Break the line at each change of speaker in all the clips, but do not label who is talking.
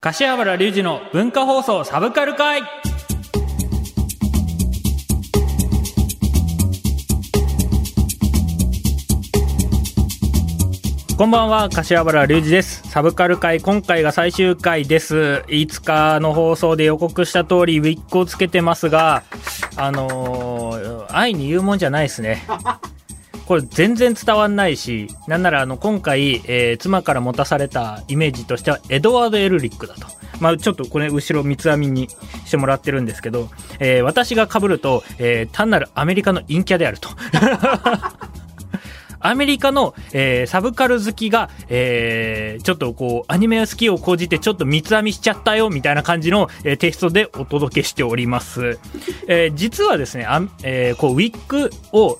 柏原隆二の文化放送サブカル会こんばんは、柏原隆二です。サブカル会、今回が最終回です。5日の放送で予告した通り、ウィッグをつけてますが、あのー愛に言うもんじゃないですね。これ全然伝わんないし、なんならあの今回、えー妻から持たされたイメージとしてはエドワード・エルリックだと。まあちょっとこれ後ろ三つ編みにしてもらってるんですけど、えー私が被ると、えー単なるアメリカの陰キャであると。アメリカの、えーサブカル好きが、えーちょっとこう、アニメ好きを講じてちょっと三つ編みしちゃったよ、みたいな感じの、えーテストでお届けしております。えー実はですね、あえーこう、ウィッグを、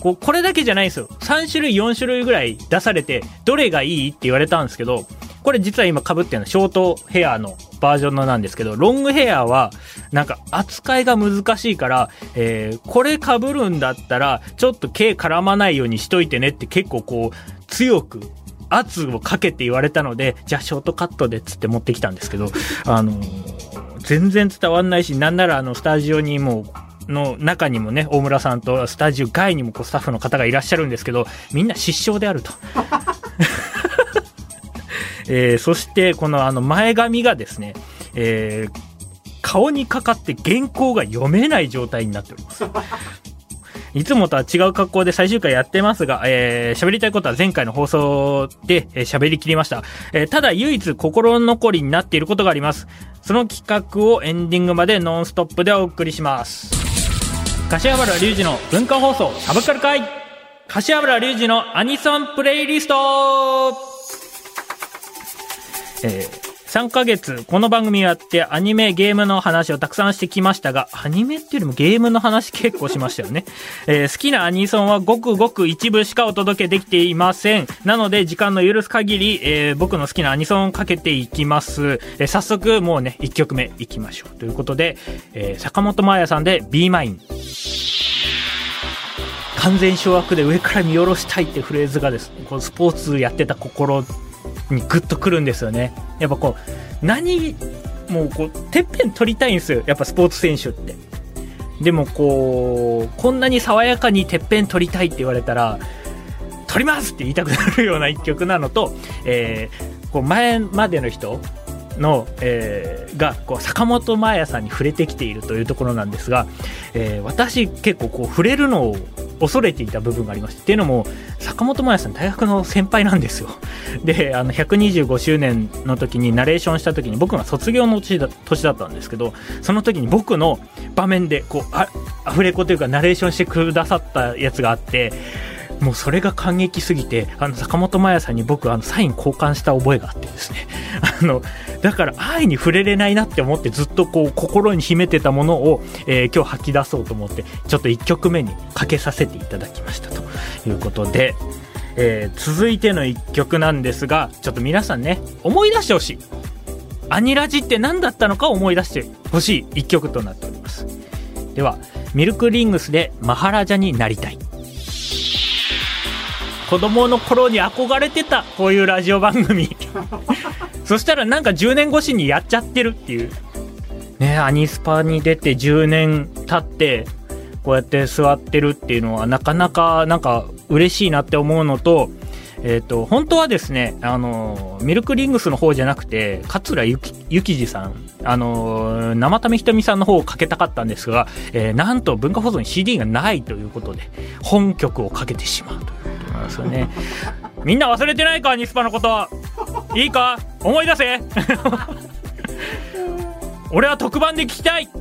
こう、これだけじゃないんですよ。3種類、4種類ぐらい出されて、どれがいいって言われたんですけど、これ実は今被ってるのはショートヘアのバージョンのなんですけど、ロングヘアは、なんか扱いが難しいから、えーこれ被るんだったら、ちょっと毛絡まないようにしといてねって結構こう、強く、圧をかけて言われたので、じゃあショートカットでっつって持ってきたんですけど、あのー全然伝わんないし、なんならあの、スタジオにもう、の中にもね、大村さんとスタジオ外にもこうスタッフの方がいらっしゃるんですけど、みんな失笑であると。えーそして、このあの前髪がですね、えー顔にかかって原稿が読めない状態になっております。いつもとは違う格好で最終回やってますが、えー喋りたいことは前回の放送でえー喋りきりました。えーただ唯一心残りになっていることがあります。その企画をエンディングまでノンストップでお送りします。柏原隆二の文化放送サブカル会。柏原隆二のアニソンプレイリスト。えー3ヶ月、この番組やってアニメ、ゲームの話をたくさんしてきましたが、アニメっていうよりもゲームの話結構しましたよね。えー好きなアニソンはごくごく一部しかお届けできていません。なので、時間の許す限り、えー僕の好きなアニソンをかけていきます。えー早速、もうね、1曲目いきましょう。ということで、え坂本真綾さんで Be Mine。完全掌握で上から見下ろしたいってフレーズがですね、このスポーツやってた心にグッとくるんですよね。やっぱこう、何、もうこう、てっぺん取りたいんですよ。やっぱスポーツ選手って。でもこう、こんなに爽やかにてっぺん取りたいって言われたら、取りますって言いたくなるような一曲なのと、えーこう前までの人の、えーがこう坂本真綾さんに触れてきているというところなんですが、えー私結構こう触れるのを恐れていた部分がありましてっていうのも坂本真弥さん大学の先輩なんですよ。であの125周年の時にナレーションした時に僕が卒業の年だ年だったんですけどその時に僕の場面でこうアフレコというかナレーションしてくださったやつがあってもうそれが感激すぎて、あの、坂本真綾さんに僕、あの、サイン交換した覚えがあってですね。あの、だから、愛に触れれないなって思って、ずっとこう、心に秘めてたものを、えー今日吐き出そうと思って、ちょっと1曲目にかけさせていただきましたということで、えー続いての1曲なんですが、ちょっと皆さんね、思い出してほしい。アニラジって何だったのかを思い出してほしい1曲となっております。では、ミルクリングスでマハラジャになりたい。子供の頃に憧れてたこういうラジオ番組。そしたらなんか10年越しにやっちゃってるっていう。ねアニスパに出て10年経ってこうやって座ってるっていうのはなかなかなんか嬉しいなって思うのとえっ、と本当はですねあのミルクリングスの方じゃなくて桂ゆきゆきじさんあの生田目ひとみさんの方をかけたかったんですが、えーなんと文化放送に CD がないということで本曲をかけてしまうというですよね。みんな忘れてないかアニスパのこと。いいか？思い出せ。俺は特番で聞きたい。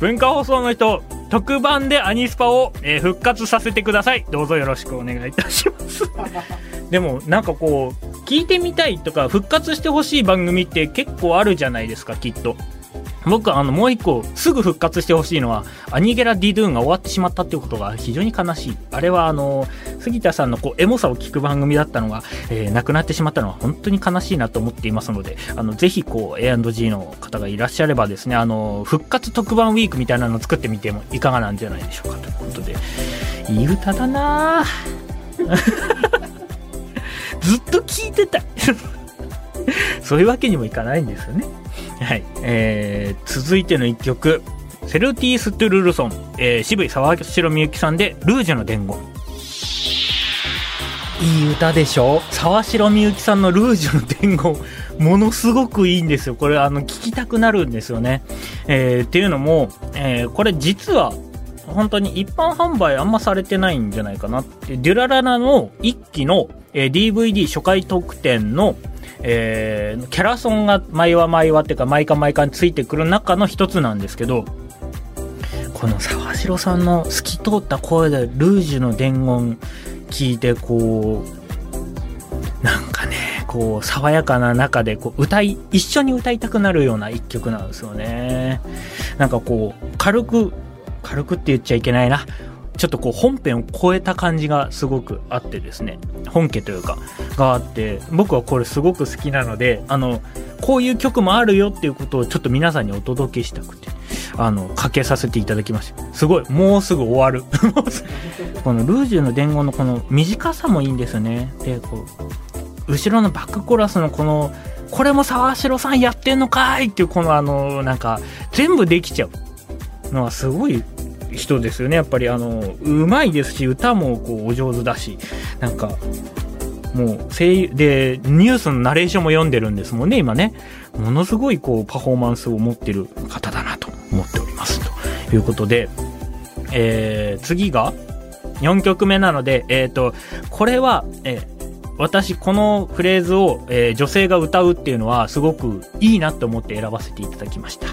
文化放送の人特番でアニスパを、えー復活させてください。どうぞよろしくお願いいたします。でもなんかこう聞いてみたいとか復活してほしい番組って結構あるじゃないですかきっと。僕はあのもう一個すぐ復活してほしいのはアニゲラ・ディドゥーンが終わってしまったっていうことが非常に悲しい。あれはあの杉田さんのこうエモさを聞く番組だったのが、えーなくなってしまったのは本当に悲しいなと思っていますのであのぜひこう A&G の方がいらっしゃればですねあの復活特番ウィークみたいなのを作ってみてもいかがなんじゃないでしょうかということで。いい歌だな ずっと聞いてた そういうわけにもいかないんですよね。はい。えー、続いての一曲。セルティース・トゥルルソン、えー、渋い沢城みゆきさんで、ルージュの伝言。いい歌でしょ？沢城みゆきさんのルージュの伝言。ものすごくいいんですよ。これ、あの、聞きたくなるんですよね。えー、っていうのも、えー、これ実は、本当に一般販売あんまされてないんじゃないかなって、デュラララの一期の、えー、DVD 初回特典の、えー、キャラソンが毎話毎話っていうか毎回毎回ついてくる中の一つなんですけど、この沢城さんの透き通った声でルージュの伝言聞いてこう、なんかね、こう、爽やかな中で、こう、歌い、一緒に歌いたくなるような一曲なんですよね。なんかこう、軽く、軽くって言っちゃいけないな。ちょっとこう本編を超えた感じがすごくあってですね。本家というか、があって、僕はこれすごく好きなので、あの、こういう曲もあるよっていうことをちょっと皆さんにお届けしたくて、あの、かけさせていただきました。すごい、もうすぐ終わる。このルージュの伝言のこの短さもいいんですよね。で、こう、後ろのバックコラスのこの、これも沢城さんやってんのかいっていうこのあの、なんか、全部できちゃうのはすごい人ですよね。やっぱりあの、うまいですし、歌もこうお上手だし、なんか、もう声優、で、ニュースのナレーションも読んでるんですもんね、今ね。ものすごいこうパフォーマンスを持ってる方だなと思っております。ということで、えー、次が4曲目なので、えっ、ー、と、これは、えー私このフレーズを、えー、女性が歌うっていうのはすごくいいなと思って選ばせていただきました。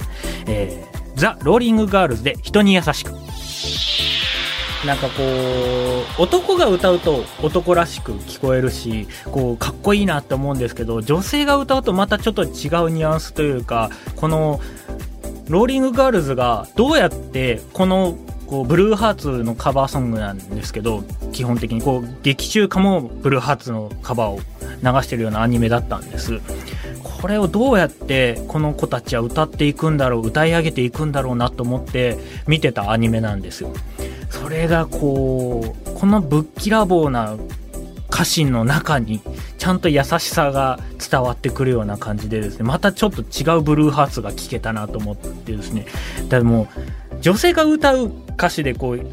えー、ザ・ローリング・ガールズで人にやさしく。なんかこう、男が歌うと男らしく聞こえるし、こう、かっこいいなって思うんですけど、女性が歌うとまたちょっと違うニュアンスというか、この、ローリングガールズがどうやってこのこうブルーハーツのカバーソングなんですけど基本的にこう劇中歌もブルーハーツのカバーを流してるようなアニメだったんですこれをどうやってこの子たちは歌っていくんだろう歌い上げていくんだろうなと思って見てたアニメなんですよそれがこう、このぶっきらぼうな歌詞の中にちゃんと優しさが伝わってくるような感じでですね、またちょっと違うブルーハーツが聴けたなと思ってですね、だからもう、女性が歌う歌詞でこう、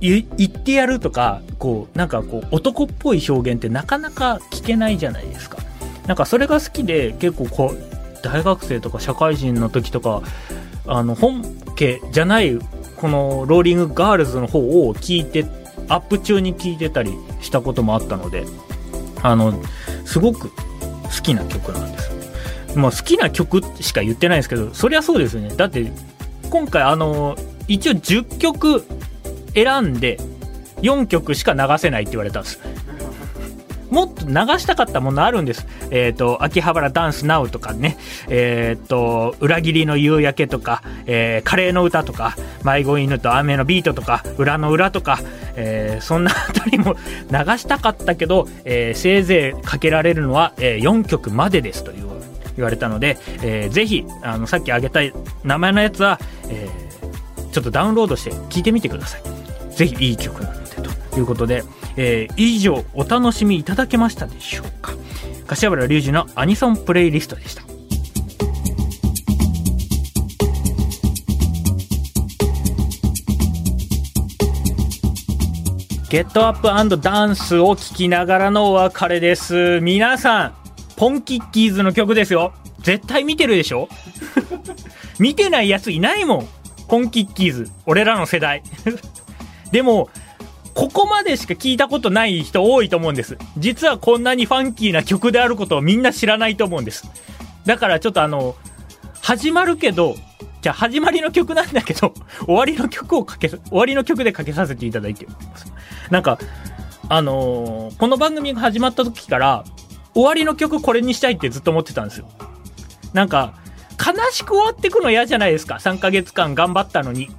言ってやるとか、こう、なんかこう、男っぽい表現ってなかなか聞けないじゃないですか。なんかそれが好きで、結構こう、大学生とか社会人の時とか、あの、本家じゃないこのローリングガールズの方を聞いて、アップ中に聞いてたりしたこともあったので、あの、すごく好きな曲なんです。まあ好きな曲しか言ってないですけど、そりゃそうですよね。だって、今回あの、一応10曲選んで、4曲しか流せないって言われたんです。もっと流したかったものあるんです。えっ、ー、と、秋葉原ダンスナウとかね、えっ、ー、と、裏切りの夕焼けとか、えー、カレーの歌とか、迷子犬と雨のビートとか、裏の裏とか、え、そんなあたりも流したかったけど、え、せいぜいかけられるのは、え、4曲までですという言われたので、えー、ぜひ、あの、さっき挙げた名前のやつは、えー、ちょっとダウンロードして聴いてみてください。ぜひいい曲なので、ということで、えー、以上お楽しみいただけましたでしょうか柏原隆二のアニソンプレイリストでしたゲットアップダンスを聴きながらのお別れです。皆さん、ポンキッキーズの曲ですよ。絶対見てるでしょ？見てないやついないもん。ポンキッキーズ。俺らの世代。でも、ここまでしか聞いたことない人多いと思うんです。実はこんなにファンキーな曲であることをみんな知らないと思うんです。だからちょっとあの、始まるけど、じゃあ始まりの曲なんだけど、終わりの曲をかけ、終わりの曲でかけさせていただいてます。なんか、あのー、この番組が始まった時から、終わりの曲これにしたいってずっと思ってたんですよ。なんか、悲しく終わってくの嫌じゃないですか。3ヶ月間頑張ったのに。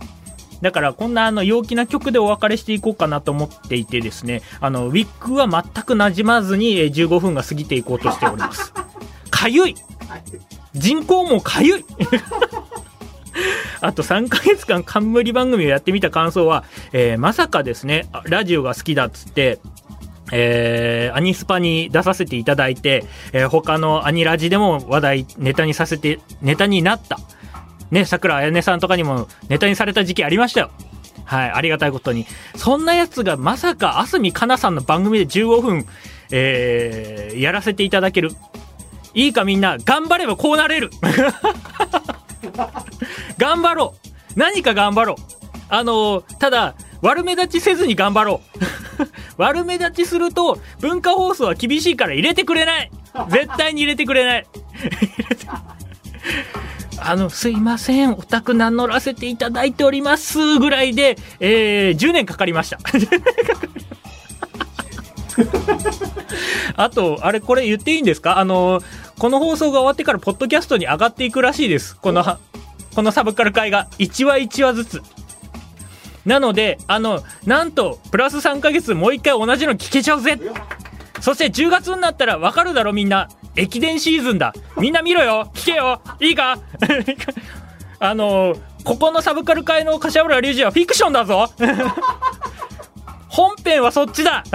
だからこんなあの陽気な曲でお別れしていこうかなと思っていてですね、あの、ウィッグは全く馴染まずに15分が過ぎていこうとしております。かゆい人口もかゆい あと3ヶ月間冠番組をやってみた感想は、えー、まさかですね、ラジオが好きだっつって、えー、アニスパに出させていただいて、えー、他のアニラジでも話題、ネタにさせて、ネタになった。ね、桜彩音さんとかにもネタにされた時期ありましたよ。はい、ありがたいことに。そんなやつがまさか、あすみかなさんの番組で15分、えー、やらせていただける。いいかみんな、頑張ればこうなれる。頑張ろう。何か頑張ろう。あのー、ただ、悪目立ちせずに頑張ろう。悪目立ちすると、文化放送は厳しいから入れてくれない。絶対に入れてくれない。あの、すいません、お宅名乗らせていただいておりますぐらいで、えー、10年かかりました。あと、あれ、これ言っていいんですか？あの、この放送が終わってから、ポッドキャストに上がっていくらしいです。この、このサブカル会が。1話1話ずつ。なので、あの、なんと、プラス3ヶ月もう一回同じの聞けちゃうぜそして10月になったらわかるだろみんな。駅伝シーズンだ。みんな見ろよ聞けよいいか？あのここのサブカル界の柏原隆二はフィクションだぞ 本編はそっちだ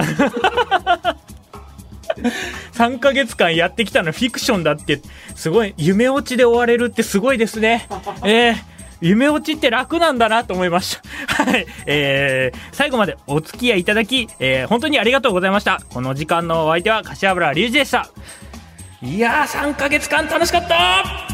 3ヶ月間やってきたのフィクションだって、すごい、夢落ちで終われるってすごいですね。えー夢落ちって楽なんだなと思いました。はい。えー、最後までお付き合いいただき、えー、本当にありがとうございました。この時間のお相手は柏原隆二でした。いやー、3ヶ月間楽しかった。